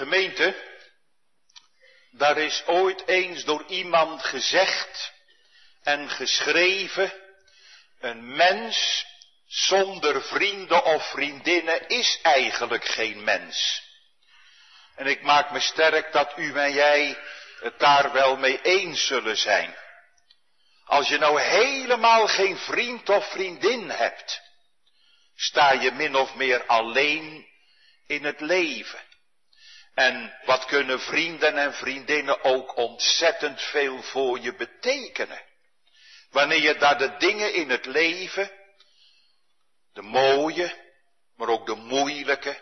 Gemeente, daar is ooit eens door iemand gezegd en geschreven, een mens zonder vrienden of vriendinnen is eigenlijk geen mens. En ik maak me sterk dat u en jij het daar wel mee eens zullen zijn. Als je nou helemaal geen vriend of vriendin hebt, sta je min of meer alleen in het leven. En wat kunnen vrienden en vriendinnen ook ontzettend veel voor je betekenen. Wanneer je daar de dingen in het leven, de mooie, maar ook de moeilijke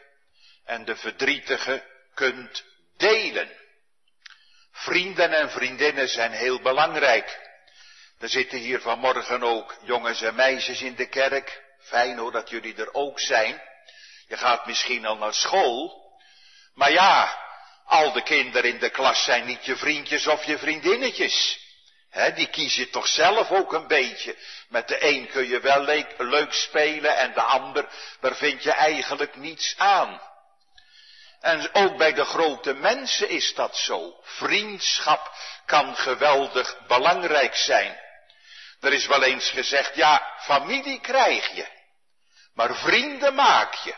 en de verdrietige kunt delen. Vrienden en vriendinnen zijn heel belangrijk. Er zitten hier vanmorgen ook jongens en meisjes in de kerk. Fijn hoor dat jullie er ook zijn. Je gaat misschien al naar school. Maar ja, al de kinderen in de klas zijn niet je vriendjes of je vriendinnetjes. He, die kies je toch zelf ook een beetje. Met de een kun je wel leuk, leuk spelen en de ander, daar vind je eigenlijk niets aan. En ook bij de grote mensen is dat zo. Vriendschap kan geweldig belangrijk zijn. Er is wel eens gezegd, ja, familie krijg je, maar vrienden maak je.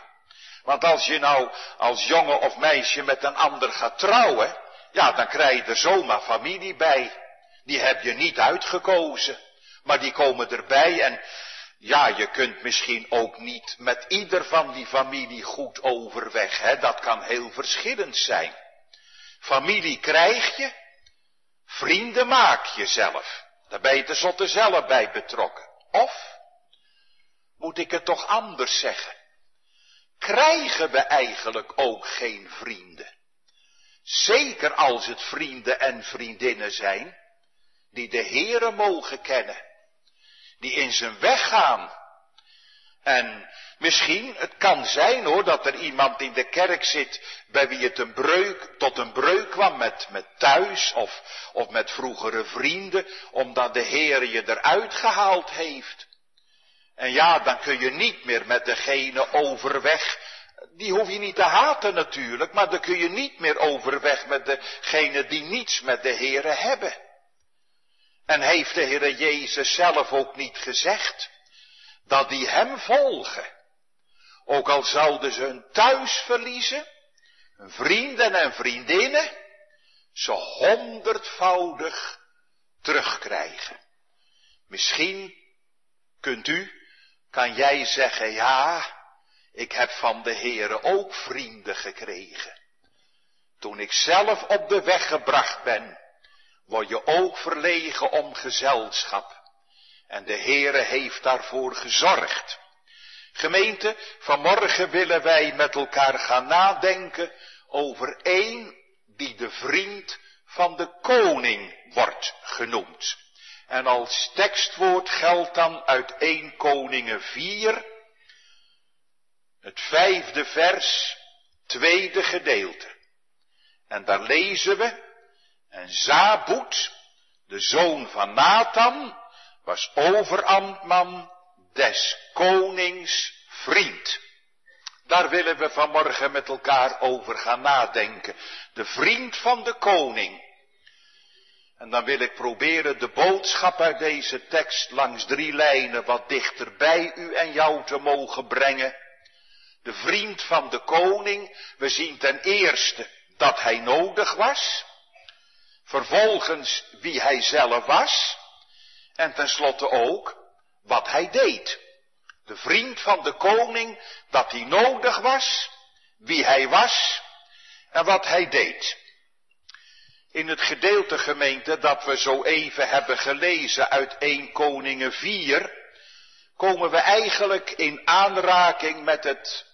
Want als je nou als jongen of meisje met een ander gaat trouwen, ja, dan krijg je er zomaar familie bij. Die heb je niet uitgekozen, maar die komen erbij en ja, je kunt misschien ook niet met ieder van die familie goed overweg, hè? dat kan heel verschillend zijn. Familie krijg je, vrienden maak je zelf. Daar ben je tenslotte zelf bij betrokken. Of, moet ik het toch anders zeggen, krijgen we eigenlijk ook geen vrienden? Zeker als het vrienden en vriendinnen zijn, die de Heere mogen kennen die in zijn weg gaan. En misschien, het kan zijn hoor, dat er iemand in de kerk zit bij wie het een breuk, tot een breuk kwam met, met thuis of, of met vroegere vrienden, omdat de Heer je eruit gehaald heeft. En ja, dan kun je niet meer met degene overweg. Die hoef je niet te haten natuurlijk, maar dan kun je niet meer overweg met degene die niets met de Heere hebben. En heeft de Heer Jezus zelf ook niet gezegd dat die hem volgen, ook al zouden ze hun thuis verliezen, hun vrienden en vriendinnen, ze honderdvoudig terugkrijgen. Misschien kunt u, kan jij zeggen, ja, ik heb van de Heere ook vrienden gekregen. Toen ik zelf op de weg gebracht ben, word je ook verlegen om gezelschap. En de Heere heeft daarvoor gezorgd. Gemeente, vanmorgen willen wij met elkaar gaan nadenken over één die de vriend van de koning wordt genoemd. En als tekstwoord geldt dan uit 1 Koningen 4, het vijfde vers, tweede gedeelte. En daar lezen we, en Zabut, de zoon van Nathan, was overambtman des konings vriend. Daar willen we vanmorgen met elkaar over gaan nadenken. De vriend van de koning. En dan wil ik proberen de boodschap uit deze tekst langs drie lijnen wat dichter bij u en jou te mogen brengen. De vriend van de koning, we zien ten eerste dat hij nodig was. Vervolgens wie hij zelf was. En tenslotte ook wat hij deed. De vriend van de koning, dat hij nodig was, wie hij was en wat hij deed. In het gedeelte gemeente dat we zo even hebben gelezen uit 1 Koningen 4, komen we eigenlijk in aanraking met het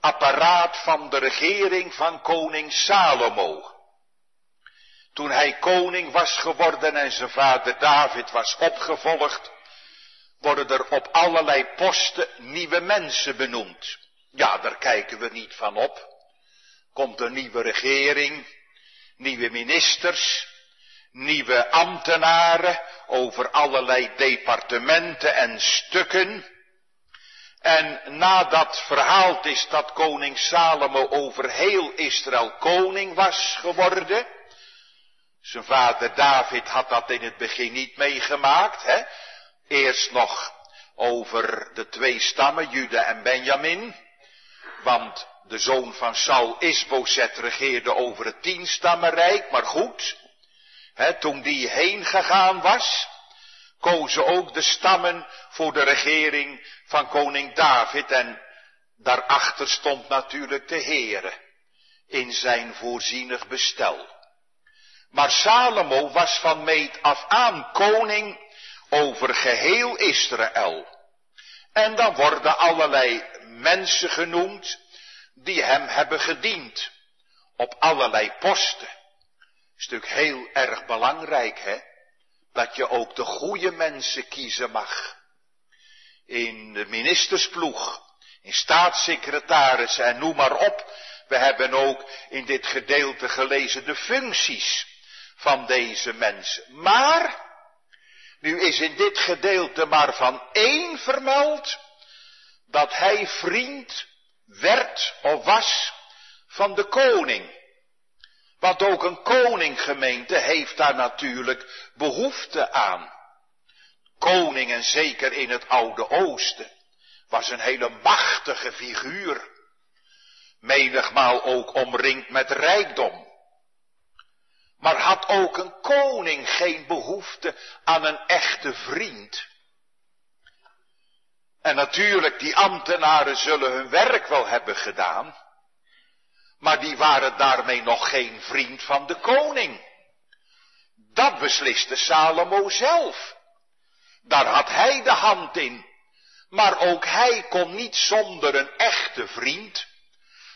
apparaat van de regering van koning Salomo. Toen hij koning was geworden en zijn vader David was opgevolgd, worden er op allerlei posten nieuwe mensen benoemd. Ja, daar kijken we niet van op. Komt een nieuwe regering, nieuwe ministers, nieuwe ambtenaren over allerlei departementen en stukken. En nadat verhaald is dat koning Salomo over heel Israël koning was geworden. Zijn vader David had dat in het begin niet meegemaakt. Hè? Eerst nog over de twee stammen, Juda en Benjamin. Want de zoon van Saul Isbozet regeerde over het tienstammenrijk. Maar goed, hè, toen die heen gegaan was, kozen ook de stammen voor de regering van koning David en daarachter stond natuurlijk de Heere in zijn voorzienig bestel. Maar Salomo was van meet af aan koning over geheel Israël. En dan worden allerlei mensen genoemd die hem hebben gediend op allerlei posten. Stuk heel erg belangrijk, hè? Dat je ook de goede mensen kiezen mag. In de ministersploeg, in staatssecretaris en noem maar op. We hebben ook in dit gedeelte gelezen de functies van deze mensen. Maar, nu is in dit gedeelte maar van één vermeld, dat hij vriend werd of was van de koning. Want ook een koninggemeente heeft daar natuurlijk behoefte aan. Koning en zeker in het Oude Oosten was een hele machtige figuur. Menigmaal ook omringd met rijkdom. Maar had ook een koning geen behoefte aan een echte vriend? En natuurlijk, die ambtenaren zullen hun werk wel hebben gedaan. Maar die waren daarmee nog geen vriend van de koning. Dat besliste Salomo zelf. Daar had hij de hand in. Maar ook hij kon niet zonder een echte vriend.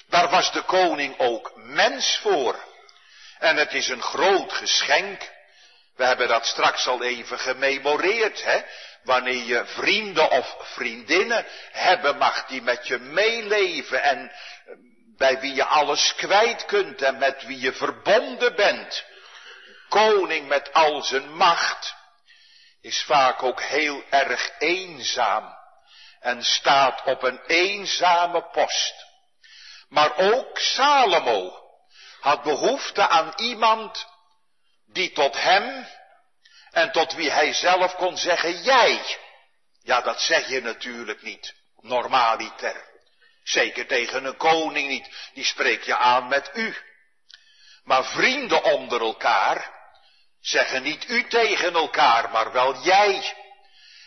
Daar was de koning ook mens voor. En het is een groot geschenk. We hebben dat straks al even gememoreerd, hè. Wanneer je vrienden of vriendinnen hebben mag die met je meeleven en bij wie je alles kwijt kunt en met wie je verbonden bent. Koning met al zijn macht is vaak ook heel erg eenzaam en staat op een eenzame post. Maar ook Salomo had behoefte aan iemand die tot hem en tot wie hij zelf kon zeggen jij. Ja, dat zeg je natuurlijk niet, normaliter. Zeker tegen een koning niet, die spreek je aan met u. Maar vrienden onder elkaar zeggen niet u tegen elkaar, maar wel jij.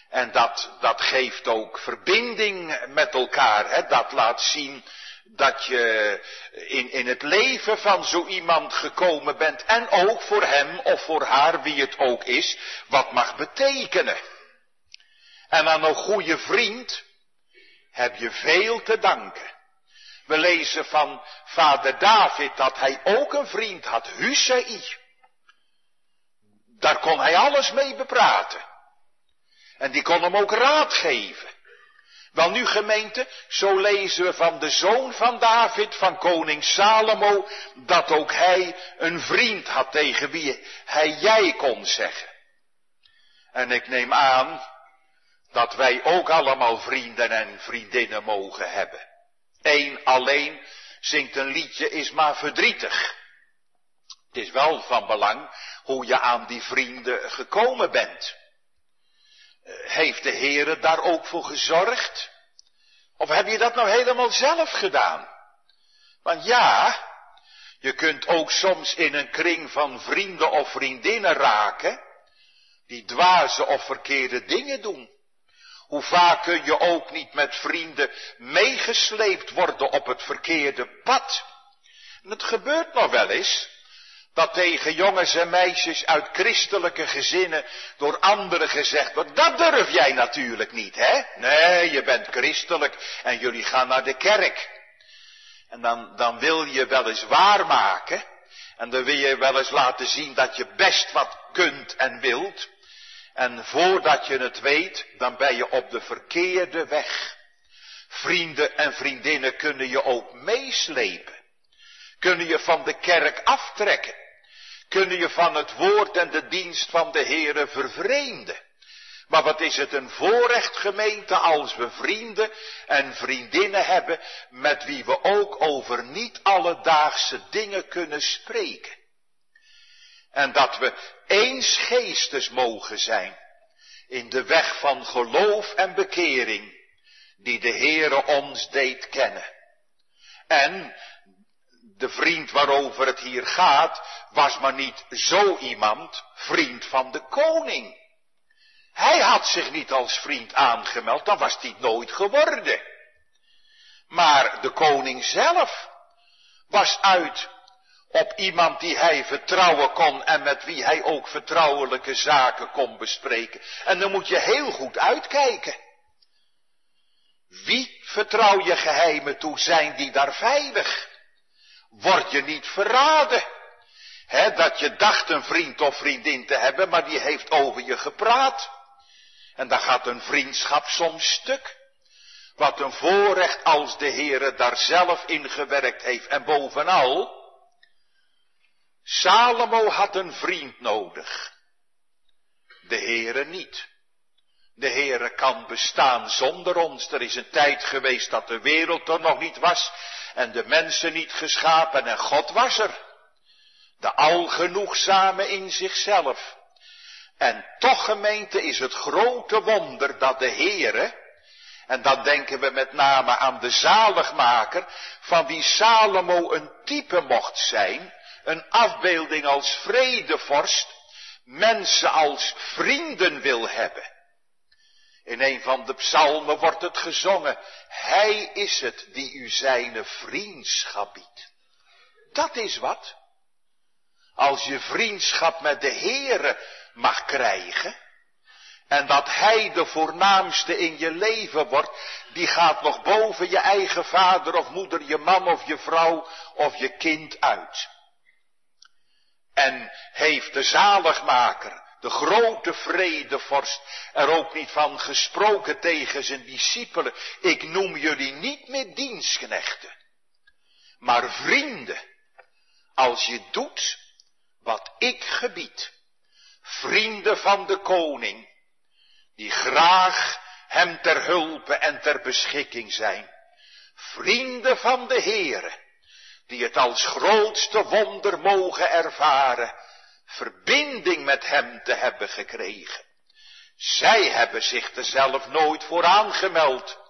En dat, dat geeft ook verbinding met elkaar. Hè? Dat laat zien dat je in, in het leven van zo iemand gekomen bent en ook voor hem of voor haar, wie het ook is, wat mag betekenen. En aan een goede vriend heb je veel te danken. We lezen van vader David dat hij ook een vriend had, Husei. Daar kon hij alles mee bepraten. En die kon hem ook raad geven. Wel nu gemeente, zo lezen we van de zoon van David, van koning Salomo, dat ook hij een vriend had tegen wie hij jij kon zeggen. En ik neem aan dat wij ook allemaal vrienden en vriendinnen mogen hebben. Eén alleen zingt een liedje is maar verdrietig. Het is wel van belang hoe je aan die vrienden gekomen bent. Heeft de Heere daar ook voor gezorgd? Of heb je dat nou helemaal zelf gedaan? Want ja, je kunt ook soms in een kring van vrienden of vriendinnen raken, die dwaze of verkeerde dingen doen. Hoe vaak kun je ook niet met vrienden meegesleept worden op het verkeerde pad? En het gebeurt nog wel eens, dat tegen jongens en meisjes uit christelijke gezinnen door anderen gezegd wordt, dat durf jij natuurlijk niet, hè? Nee, je bent christelijk en jullie gaan naar de kerk. En dan, dan wil je wel eens waarmaken. En dan wil je wel eens laten zien dat je best wat kunt en wilt. En voordat je het weet, dan ben je op de verkeerde weg. Vrienden en vriendinnen kunnen je ook meeslepen. Kunnen je van de kerk aftrekken kunnen je van het woord en de dienst van de Heere vervreemden. Maar wat is het een voorrecht gemeente als we vrienden en vriendinnen hebben met wie we ook over niet alledaagse dingen kunnen spreken. En dat we eens geestes mogen zijn in de weg van geloof en bekering die de Heere ons deed kennen. En de vriend waarover het hier gaat was maar niet zo iemand, vriend van de koning. Hij had zich niet als vriend aangemeld, dan was hij nooit geworden. Maar de koning zelf was uit op iemand die hij vertrouwen kon en met wie hij ook vertrouwelijke zaken kon bespreken. En dan moet je heel goed uitkijken. Wie vertrouw je geheimen toe, zijn die daar veilig? Word je niet verraden? He, dat je dacht een vriend of vriendin te hebben, maar die heeft over je gepraat. En dan gaat een vriendschap soms stuk. Wat een voorrecht als de Heere daar zelf in gewerkt heeft. En bovenal, Salomo had een vriend nodig. De Heere niet. De Heere kan bestaan zonder ons. Er is een tijd geweest dat de wereld er nog niet was en de mensen niet geschapen en God was er. De algenoegzame in zichzelf. En toch gemeente is het grote wonder dat de Heere, en dan denken we met name aan de zaligmaker, van wie Salomo een type mocht zijn, een afbeelding als vredevorst, mensen als vrienden wil hebben. In een van de psalmen wordt het gezongen, Hij is het die u zijn vriendschap biedt. Dat is wat. Als je vriendschap met de Heere mag krijgen, en dat Hij de voornaamste in je leven wordt, die gaat nog boven je eigen vader of moeder, je man of je vrouw of je kind uit. En heeft de zaligmaker, de grote vredevorst, er ook niet van gesproken tegen zijn discipelen. Ik noem jullie niet meer dienstknechten, maar vrienden, als je doet wat ik gebied. Vrienden van de koning, die graag hem ter hulpe en ter beschikking zijn. Vrienden van de Heere, die het als grootste wonder mogen ervaren, verbinding met hem te hebben gekregen. Zij hebben zich er zelf nooit voor aangemeld.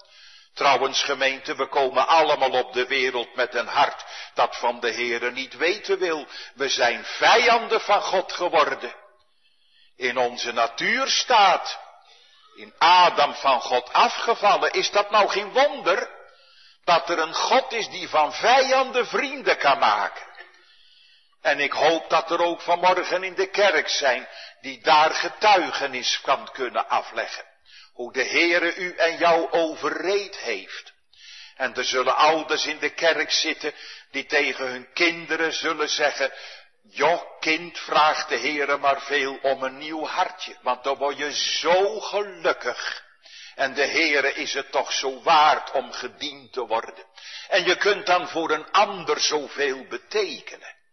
Trouwens gemeente, we komen allemaal op de wereld met een hart dat van de Heere niet weten wil. We zijn vijanden van God geworden. In onze natuur staat, in Adam van God afgevallen. Is dat nou geen wonder? Dat er een God is die van vijanden vrienden kan maken. En ik hoop dat er ook vanmorgen in de kerk zijn die daar getuigenis kan kunnen afleggen. Hoe de Heere u en jou overreed heeft. En er zullen ouders in de kerk zitten die tegen hun kinderen zullen zeggen, Joh, kind, vraagt de Heere maar veel om een nieuw hartje, want dan word je zo gelukkig. En de Heere is het toch zo waard om gediend te worden. En je kunt dan voor een ander zoveel betekenen.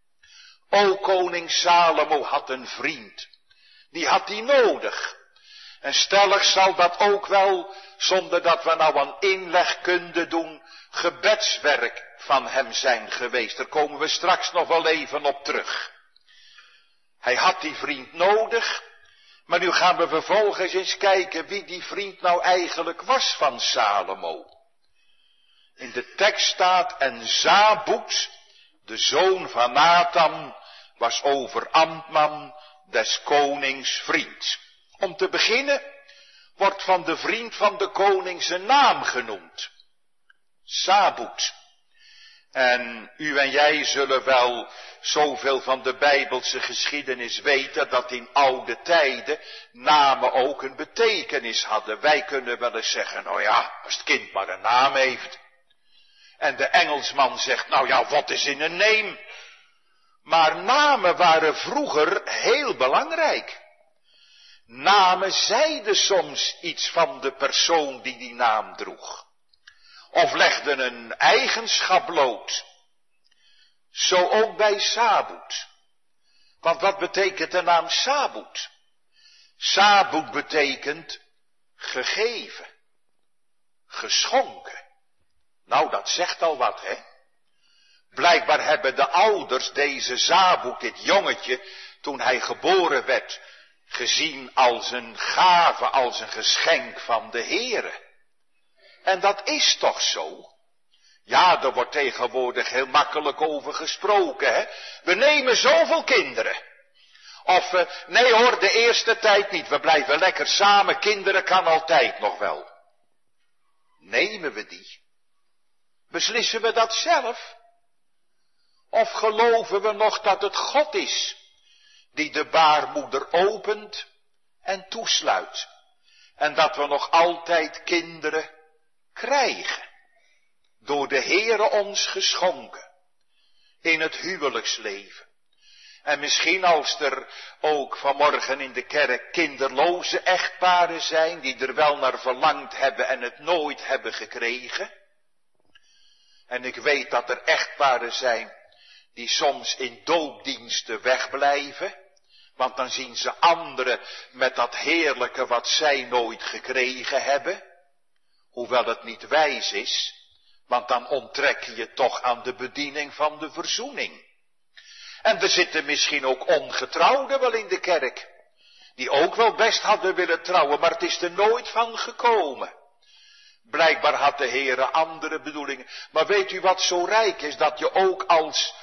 O koning Salomo had een vriend. Die had hij nodig. En stellig zal dat ook wel, zonder dat we nou een inleg kunnen doen, gebedswerk van hem zijn geweest. Daar komen we straks nog wel even op terug. Hij had die vriend nodig, maar nu gaan we vervolgens eens kijken wie die vriend nou eigenlijk was van Salomo. In de tekst staat, en Zabut, de zoon van Nathan, was over Amtman des konings vriend. Om te beginnen wordt van de vriend van de koning zijn naam genoemd. Sabut. En u en jij zullen wel zoveel van de Bijbelse geschiedenis weten dat in oude tijden namen ook een betekenis hadden. Wij kunnen wel eens zeggen, nou ja, als het kind maar een naam heeft. En de Engelsman zegt, nou ja, wat is in een neem? Maar namen waren vroeger heel belangrijk. Namen zeiden soms iets van de persoon die die naam droeg. Of legden een eigenschap bloot. Zo ook bij Sabut. Want wat betekent de naam Sabut? Sabut betekent gegeven, geschonken. Nou, dat zegt al wat, hè? Blijkbaar hebben de ouders deze Zabuk, dit jongetje, toen hij geboren werd, gezien als een gave, als een geschenk van de Heere. En dat is toch zo? Ja, er wordt tegenwoordig heel makkelijk over gesproken, hè? We nemen zoveel kinderen. Of, uh, nee hoor, de eerste tijd niet. We blijven lekker samen. Kinderen kan altijd nog wel. Nemen we die? Beslissen we dat zelf? Of geloven we nog dat het God is die de baarmoeder opent en toesluit? En dat we nog altijd kinderen krijgen? Door de Heere ons geschonken. In het huwelijksleven. En misschien als er ook vanmorgen in de kerk kinderloze echtparen zijn die er wel naar verlangd hebben en het nooit hebben gekregen. En ik weet dat er echtparen zijn die soms in doopdiensten wegblijven. Want dan zien ze anderen met dat heerlijke wat zij nooit gekregen hebben. Hoewel het niet wijs is, want dan onttrek je toch aan de bediening van de verzoening. En er zitten misschien ook ongetrouwden wel in de kerk. Die ook wel best hadden willen trouwen, maar het is er nooit van gekomen. Blijkbaar had de Heere andere bedoelingen. Maar weet u wat zo rijk is? Dat je ook als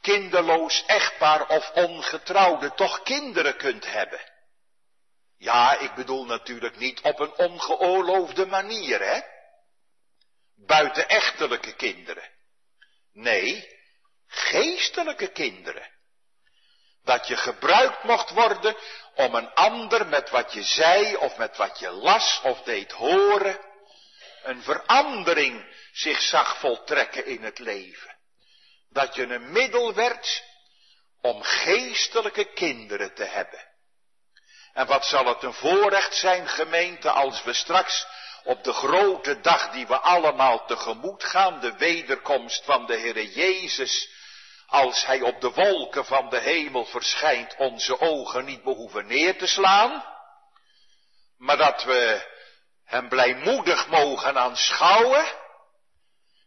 kinderloos echtpaar of ongetrouwde toch kinderen kunt hebben. Ja, ik bedoel natuurlijk niet op een ongeoorloofde manier, hè? Buitenechtelijke kinderen. Nee, geestelijke kinderen. Dat je gebruikt mocht worden om een ander met wat je zei of met wat je las of deed horen, een verandering zich zag voltrekken in het leven. Dat je een middel werd om geestelijke kinderen te hebben. En wat zal het een voorrecht zijn, gemeente, als we straks op de grote dag die we allemaal tegemoet gaan, de wederkomst van de Heere Jezus, als hij op de wolken van de hemel verschijnt, onze ogen niet behoeven neer te slaan, maar dat we hem blijmoedig mogen aanschouwen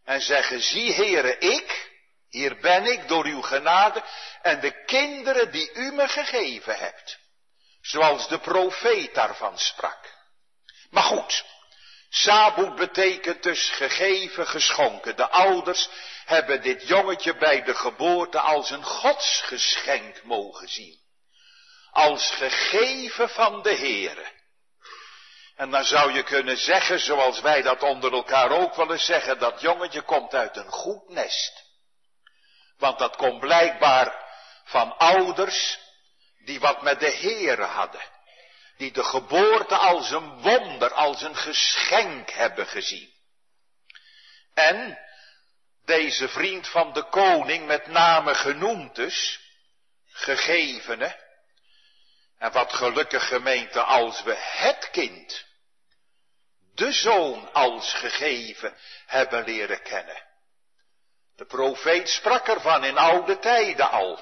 en zeggen, zie Heere, ik, hier ben ik door uw genade en de kinderen die u me gegeven hebt, zoals de profeet daarvan sprak. Maar goed, Sabut betekent dus gegeven, geschonken. De ouders hebben dit jongetje bij de geboorte als een godsgeschenk mogen zien. Als gegeven van de Heere. En dan zou je kunnen zeggen, zoals wij dat onder elkaar ook willen zeggen, dat jongetje komt uit een goed nest. Want dat komt blijkbaar van ouders die wat met de Heere hadden die de geboorte als een wonder, als een geschenk hebben gezien. En deze vriend van de koning, met name genoemd dus, gegevene, en wat gelukkig gemeente als we het kind, de zoon als gegeven hebben leren kennen. De profeet sprak ervan in oude tijden al.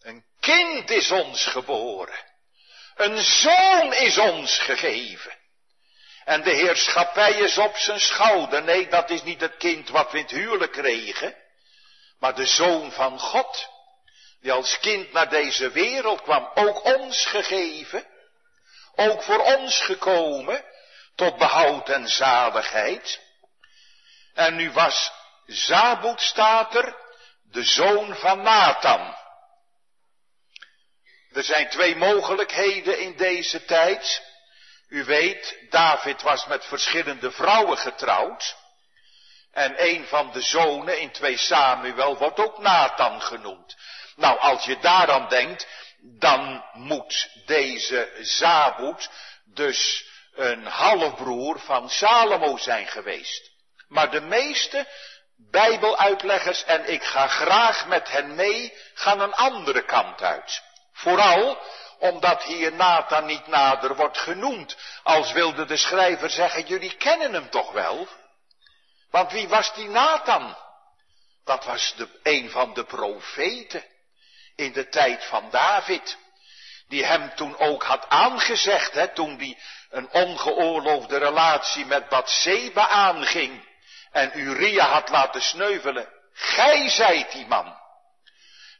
Een kind is ons geboren. Een zoon is ons gegeven. En de heerschappij is op zijn schouder. Nee, dat is niet het kind wat we in het huwelijk kregen. Maar de zoon van God. Die als kind naar deze wereld kwam. Ook ons gegeven. Ook voor ons gekomen. Tot behoud en zaligheid. En nu was Zabut staat er. De zoon van Nathan. Er zijn twee mogelijkheden in deze tijd. U weet, David was met verschillende vrouwen getrouwd. En een van de zonen in 2 Samuel wordt ook Nathan genoemd. Nou, als je daaraan denkt, dan moet deze Zabut dus een halfbroer van Salomo zijn geweest. Maar de meeste bijbeluitleggers, en ik ga graag met hen mee, gaan een andere kant uit. Vooral omdat hier Nathan niet nader wordt genoemd. Als wilde de schrijver zeggen, jullie kennen hem toch wel? Want wie was die Nathan? Dat was de, een van de profeten in de tijd van David. die hem toen ook had aangezegd, hè, toen die een ongeoorloofde relatie met Bathseba aanging en Uria had laten sneuvelen. Gij zijt die man.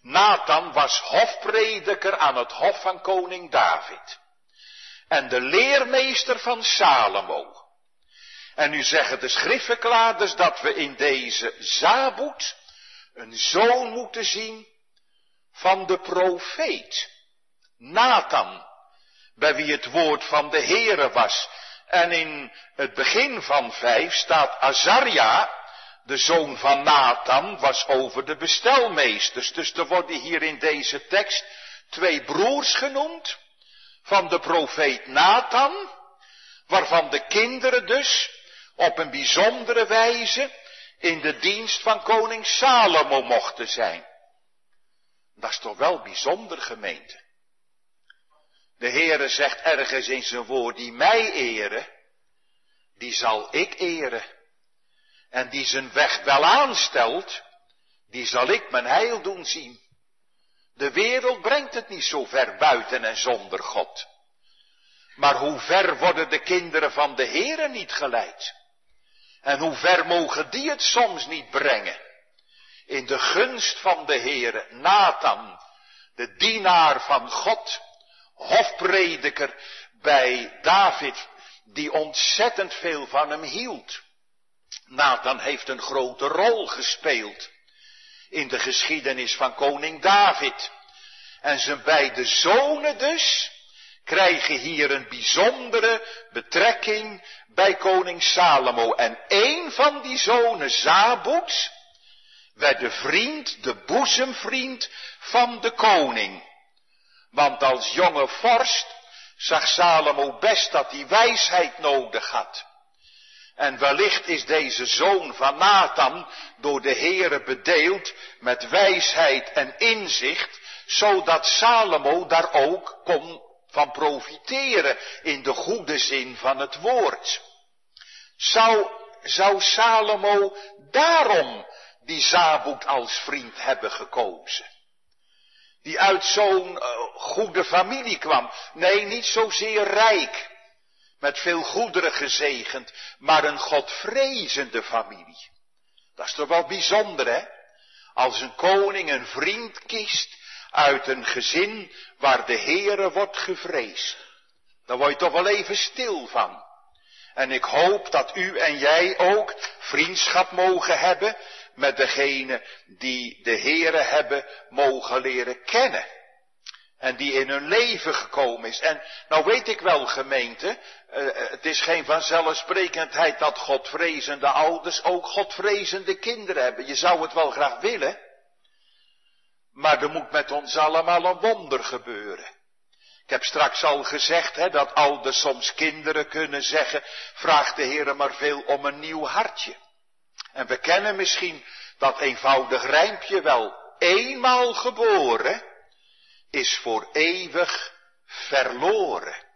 Nathan was hofprediker aan het hof van koning David. En de leermeester van Salomo. En nu zeggen de schriftverklaarders dat we in deze Zabut een zoon moeten zien van de profeet. Nathan, bij wie het woord van de Heere was. En in het begin van vijf staat Azaria, de zoon van Nathan, was over de bestelmeesters. Dus er worden hier in deze tekst twee broers genoemd van de profeet Nathan, waarvan de kinderen dus op een bijzondere wijze in de dienst van koning Salomo mochten zijn. Dat is toch wel bijzonder gemeente. De Heere zegt ergens in zijn woord, die mij eren, die zal ik eren. En die zijn weg wel aanstelt, die zal ik mijn heil doen zien. De wereld brengt het niet zo ver buiten en zonder God. Maar hoe ver worden de kinderen van de Heere niet geleid? En hoe ver mogen die het soms niet brengen? In de gunst van de Heere, Nathan, de dienaar van God, hofprediker bij David, die ontzettend veel van hem hield. Nathan heeft een grote rol gespeeld in de geschiedenis van koning David. En zijn beide zonen dus krijgen hier een bijzondere betrekking bij koning Salomo. En een van die zonen, Zabut, werd de vriend, de boezemvriend van de koning. Want als jonge vorst zag Salomo best dat hij wijsheid nodig had. En wellicht is deze zoon van Nathan door de Heere bedeeld met wijsheid en inzicht, zodat Salomo daar ook kon van profiteren in de goede zin van het woord. Zou, zou Salomo daarom die Zabut als vriend hebben gekozen? Die uit zo'n uh, goede familie kwam. Nee, niet zozeer rijk, met veel goederen gezegend, maar een godvrezende familie. Dat is toch wel bijzonder, hè? Als een koning een vriend kiest uit een gezin waar de Heere wordt gevreesd. Daar word je toch wel even stil van. En ik hoop dat u en jij ook vriendschap mogen hebben met degene die de Heere hebben mogen leren kennen. En die in hun leven gekomen is. En nou weet ik wel gemeente, uh, het is geen vanzelfsprekendheid dat godvrezende ouders ook godvrezende kinderen hebben. Je zou het wel graag willen. Maar er moet met ons allemaal een wonder gebeuren. Ik heb straks al gezegd hè, dat ouders soms kinderen kunnen zeggen, vraag de Heer maar veel om een nieuw hartje. En we kennen misschien dat eenvoudig rijmpje wel. Eenmaal geboren is voor eeuwig verloren.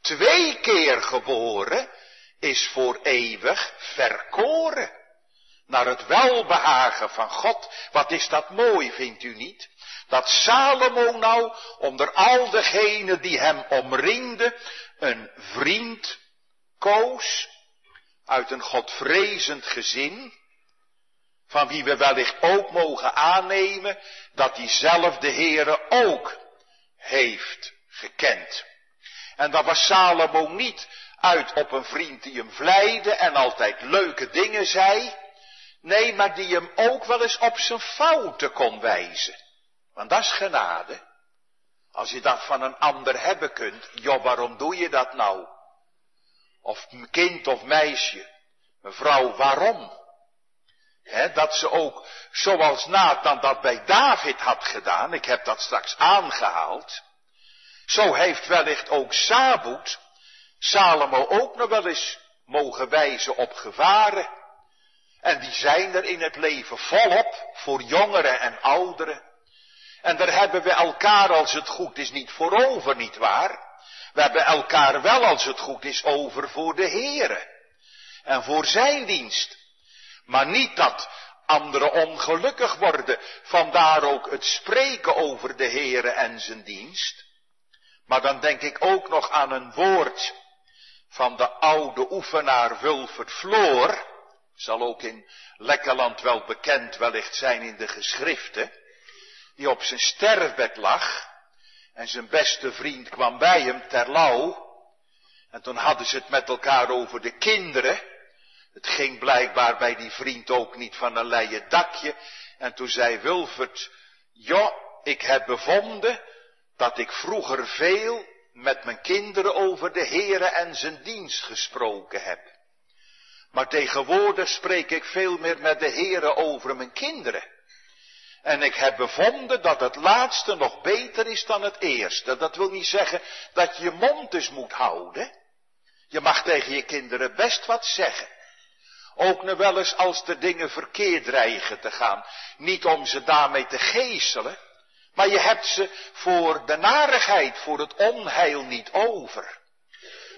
Twee keer geboren is voor eeuwig verkoren naar het welbehagen van God. Wat is dat mooi, vindt u niet? Dat Salomo nou onder al degenen die hem omringden een vriend koos uit een godvrezend gezin, van wie we wellicht ook mogen aannemen dat hij zelf de Heere ook heeft gekend. En dat was Salomo niet uit op een vriend die hem vleide en altijd leuke dingen zei, Nee, maar die hem ook wel eens op zijn fouten kon wijzen. Want dat is genade. Als je dat van een ander hebben kunt, joh, waarom doe je dat nou? Of kind of meisje, mevrouw, waarom? He, dat ze ook, zoals Nathan dat bij David had gedaan, ik heb dat straks aangehaald, zo heeft wellicht ook Sabut Salomo ook nog wel eens mogen wijzen op gevaren. En die zijn er in het leven volop, voor jongeren en ouderen. En daar hebben we elkaar als het goed is niet voor over, niet waar? We hebben elkaar wel als het goed is over voor de Heere. En voor zijn dienst. Maar niet dat anderen ongelukkig worden. Vandaar ook het spreken over de Heere en zijn dienst. Maar dan denk ik ook nog aan een woord van de oude oefenaar Wulfert Floor. Zal ook in Lekkerland wel bekend wellicht zijn in de geschriften. Die op zijn sterfbed lag. Zijn beste vriend kwam bij hem ter lauw. En toen hadden ze het met elkaar over de kinderen. Het ging blijkbaar bij die vriend ook niet van een leien dakje. En toen zei Wilfert, ja, ik heb bevonden dat ik vroeger veel met mijn kinderen over de Heere en zijn dienst gesproken heb. Maar tegenwoordig spreek ik veel meer met de Heere over mijn kinderen. En ik heb bevonden dat het laatste nog beter is dan het eerste. Dat wil niet zeggen dat je je mond dus moet houden. Je mag tegen je kinderen best wat zeggen. Ook nu wel eens als de dingen verkeerd dreigen te gaan. Niet om ze daarmee te geeselen. Maar je hebt ze voor de narigheid, voor het onheil niet over.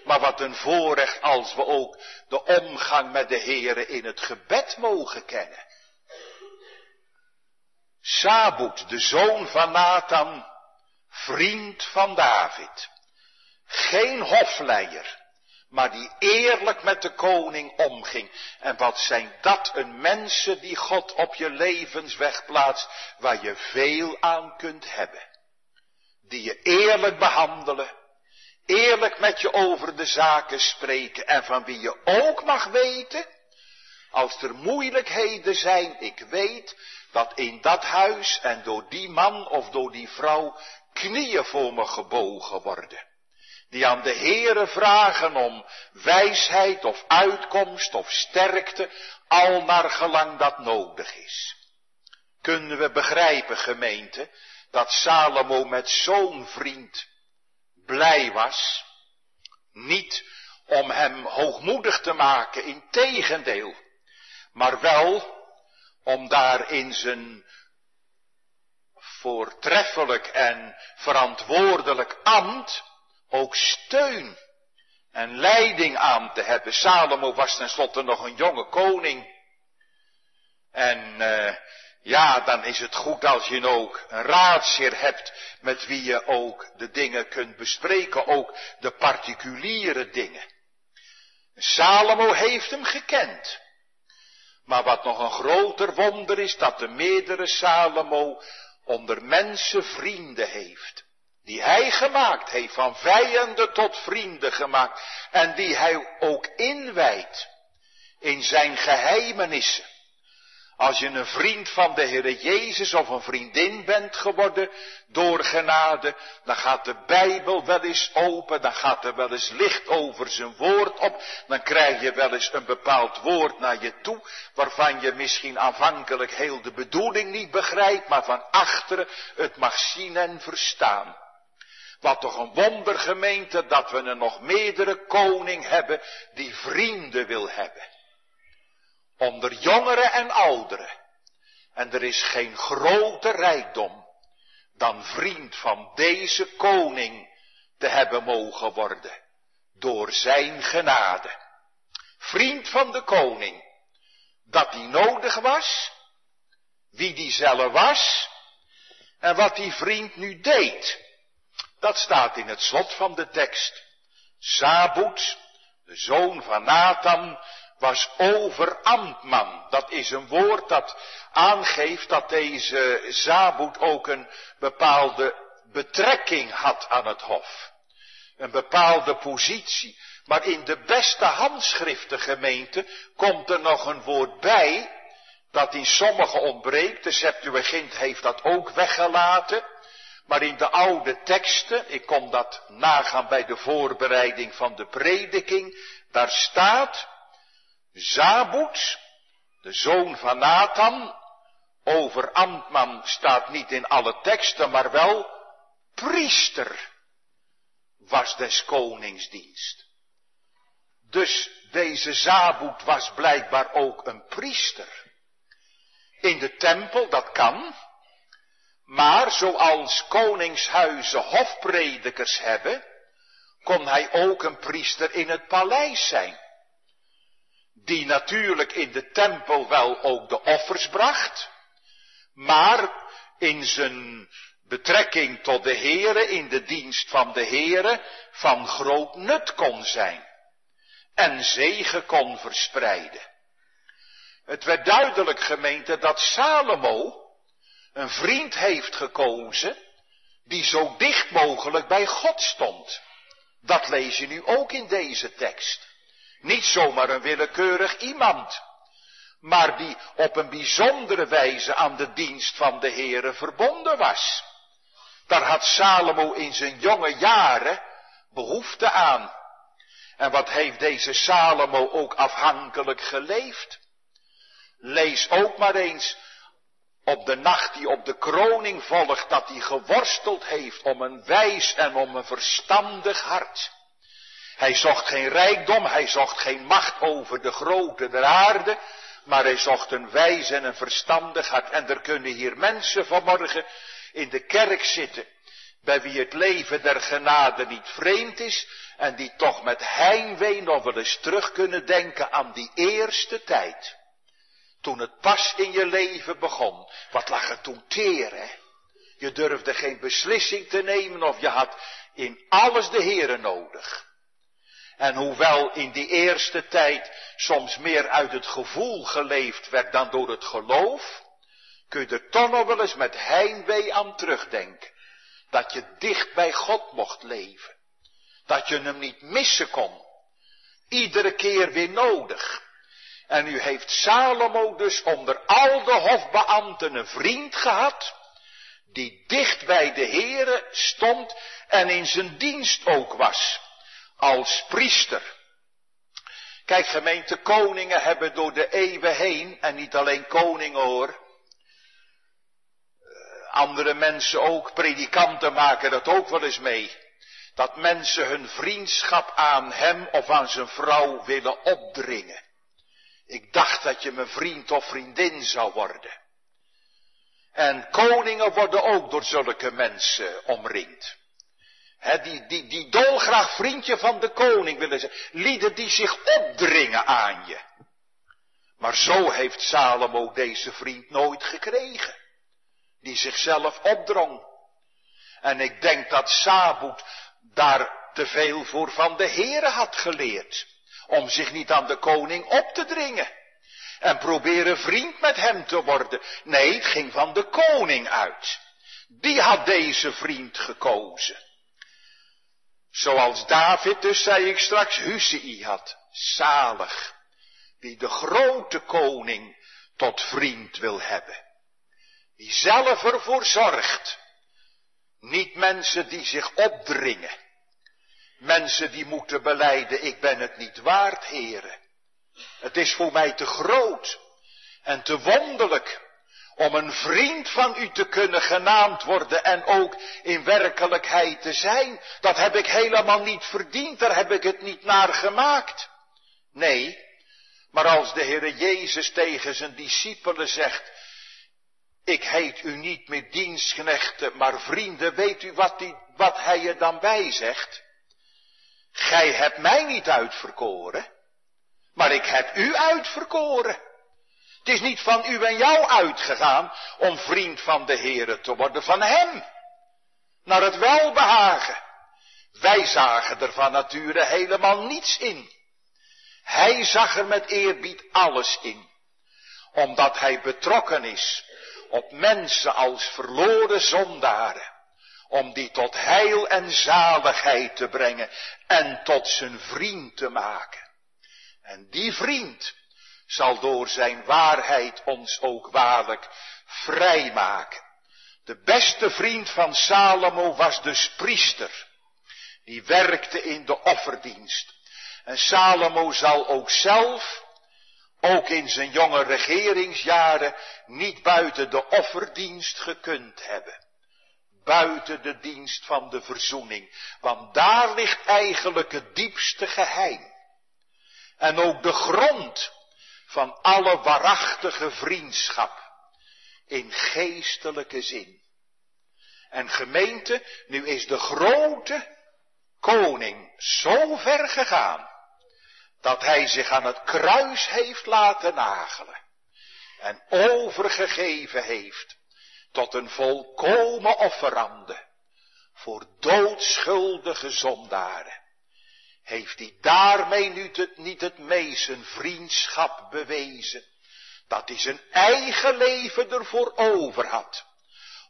Maar wat een voorrecht als we ook de omgang met de Heere in het gebed mogen kennen. Sabut, de zoon van Nathan, vriend van David. Geen hofleier, maar die eerlijk met de koning omging. En wat zijn dat een mensen die God op je levensweg plaatst, waar je veel aan kunt hebben. Die je eerlijk behandelen, eerlijk met je over de zaken spreken en van wie je ook mag weten, als er moeilijkheden zijn, ik weet dat in dat huis en door die man of door die vrouw knieën voor me gebogen worden die aan de Heere vragen om wijsheid of uitkomst of sterkte, al naar gelang dat nodig is. Kunnen we begrijpen, gemeente, dat Salomo met zo'n vriend blij was? Niet om hem hoogmoedig te maken, in tegendeel, maar wel om daar in zijn voortreffelijk en verantwoordelijk ambt ook steun en leiding aan te hebben. Salomo was tenslotte nog een jonge koning. En uh, ja, dan is het goed als je ook een raadsheer hebt met wie je ook de dingen kunt bespreken, ook de particuliere dingen. Salomo heeft hem gekend. Maar wat nog een groter wonder is, dat de meerdere Salomo onder mensen vrienden heeft die hij gemaakt heeft, van vijanden tot vrienden gemaakt, en die hij ook inwijdt in zijn geheimenissen. Als je een vriend van de Heer Jezus of een vriendin bent geworden door genade, dan gaat de Bijbel wel eens open, dan gaat er wel eens licht over zijn woord op, dan krijg je wel eens een bepaald woord naar je toe, waarvan je misschien aanvankelijk heel de bedoeling niet begrijpt, maar van achteren het mag zien en verstaan. Wat toch een wondergemeente dat we een nog meerdere koning hebben die vrienden wil hebben. Onder jongeren en ouderen. En er is geen groter rijkdom dan vriend van deze koning te hebben mogen worden. Door zijn genade. Vriend van de koning. Dat die nodig was. Wie die zelf was. En wat die vriend nu deed. Dat staat in het slot van de tekst. Zabut, de zoon van Nathan, was overambtman. Dat is een woord dat aangeeft dat deze Zabut ook een bepaalde betrekking had aan het hof. Een bepaalde positie. Maar in de beste handschriftengemeente komt er nog een woord bij, dat in sommige ontbreekt. De Septuagint heeft dat ook weggelaten. Maar in de oude teksten, ik kom dat nagaan bij de voorbereiding van de prediking, daar staat, Zabut, de zoon van Nathan, over Amtman staat niet in alle teksten, maar wel priester was des koningsdienst. Dus deze Zabut was blijkbaar ook een priester. In de tempel, dat kan, maar zoals koningshuizen hofpredikers hebben, kon hij ook een priester in het paleis zijn. Die natuurlijk in de tempel wel ook de offers bracht, maar in zijn betrekking tot de Heere in de dienst van de Heere van groot nut kon zijn en zegen kon verspreiden. Het werd duidelijk gemeente dat Salomo een vriend heeft gekozen die zo dicht mogelijk bij God stond. Dat lees je nu ook in deze tekst. Niet zomaar een willekeurig iemand, maar die op een bijzondere wijze aan de dienst van de Heere verbonden was. Daar had Salomo in zijn jonge jaren behoefte aan. En wat heeft deze Salomo ook afhankelijk geleefd? Lees ook maar eens op de nacht die op de kroning volgt, dat hij geworsteld heeft om een wijs en om een verstandig hart. Hij zocht geen rijkdom, hij zocht geen macht over de grote der aarde, maar hij zocht een wijs en een verstandig hart. En er kunnen hier mensen vanmorgen in de kerk zitten, bij wie het leven der genade niet vreemd is, en die toch met heimwee nog wel eens terug kunnen denken aan die eerste tijd. Toen het pas in je leven begon, wat lag er toen teer, hè? Je durfde geen beslissing te nemen of je had in alles de Here nodig. En hoewel in die eerste tijd soms meer uit het gevoel geleefd werd dan door het geloof, kun je er toch nog wel eens met heimwee aan terugdenken. Dat je dicht bij God mocht leven. Dat je hem niet missen kon. Iedere keer weer nodig. En u heeft Salomo dus onder al de hofbeambten een vriend gehad, die dicht bij de Here stond en in zijn dienst ook was, als priester. Kijk, gemeente koningen hebben door de eeuwen heen, en niet alleen koningen hoor, eh, andere mensen ook, predikanten maken dat ook wel eens mee. Dat mensen hun vriendschap aan hem of aan zijn vrouw willen opdringen. Ik dacht dat je mijn vriend of vriendin zou worden. En koningen worden ook door zulke mensen omringd. He, die, die, die dolgraag vriendje van de koning willen zijn. Lieden die zich opdringen aan je. Maar zo heeft Salomo deze vriend nooit gekregen. Die zichzelf opdrong. En ik denk dat Sabut daar te veel voor van de Here had geleerd om zich niet aan de koning op te dringen. En proberen vriend met hem te worden. Nee, het ging van de koning uit. Die had deze vriend gekozen. Zoals David dus, zei ik straks, Husei had. Zalig. Wie de grote koning tot vriend wil hebben. Die zelf ervoor zorgt. Niet mensen die zich opdringen. Mensen die moeten beleiden, ik ben het niet waard, heren. Het is voor mij te groot en te wonderlijk om een vriend van u te kunnen genaamd worden en ook in werkelijkheid te zijn. Dat heb ik helemaal niet verdiend, daar heb ik het niet naar gemaakt. Nee, maar als de Heere Jezus tegen zijn discipelen zegt, ik heet u niet meer dienstknechten, maar vrienden, weet u wat, die, wat hij er dan bij zegt? Gij hebt mij niet uitverkoren, maar ik heb u uitverkoren. Het is niet van u en jou uitgegaan om vriend van de Heere te worden, van hem. Naar het welbehagen. Wij zagen er van nature helemaal niets in. Hij zag er met eerbied alles in. Omdat hij betrokken is op mensen als verloren zondaren om die tot heil en zaligheid te brengen en tot zijn vriend te maken. En die vriend zal door zijn waarheid ons ook waarlijk vrijmaken. De beste vriend van Salomo was dus priester. Die werkte in de offerdienst. En Salomo zal ook zelf, ook in zijn jonge regeringsjaren, niet buiten de offerdienst gekund hebben buiten de dienst van de verzoening. Want daar ligt eigenlijk het diepste geheim. En ook de grond van alle waarachtige vriendschap. In geestelijke zin. En gemeente, nu is de grote koning zo ver gegaan. Dat hij zich aan het kruis heeft laten nagelen. En overgegeven heeft tot een volkomen offerande voor doodschuldige zondaren. Heeft hij daarmee nu het, niet het meest zijn vriendschap bewezen? Dat hij zijn eigen leven ervoor over had.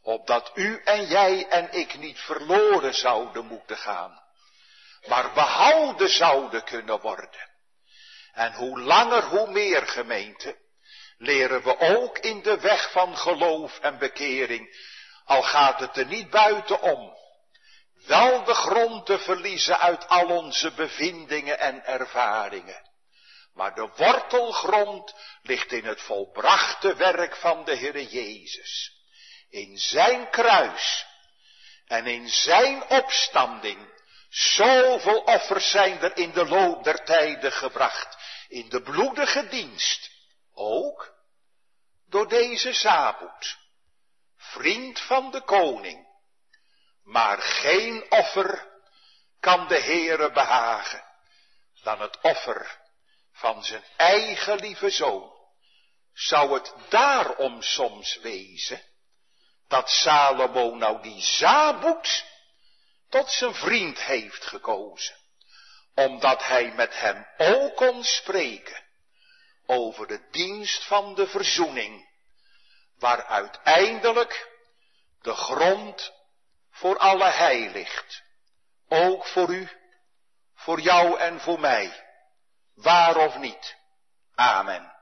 Opdat u en jij en ik niet verloren zouden moeten gaan. Maar behouden zouden kunnen worden. En hoe langer hoe meer gemeente leren we ook in de weg van geloof en bekering, al gaat het er niet buiten om, wel de grond te verliezen uit al onze bevindingen en ervaringen. Maar de wortelgrond ligt in het volbrachte werk van de Heere Jezus. In zijn kruis en in zijn opstanding. Zoveel offers zijn er in de loop der tijden gebracht. In de bloedige dienst. Ook door deze Zabut. Vriend van de koning maar geen offer kan de Heere behagen dan het offer van zijn eigen lieve zoon. Zou het daarom soms wezen dat Salomo nou die Zabut tot zijn vriend heeft gekozen, omdat hij met hem ook kon spreken over de dienst van de verzoening, waar uiteindelijk de grond voor alle heil ligt. Ook voor u, voor jou en voor mij. Waar of niet. Amen.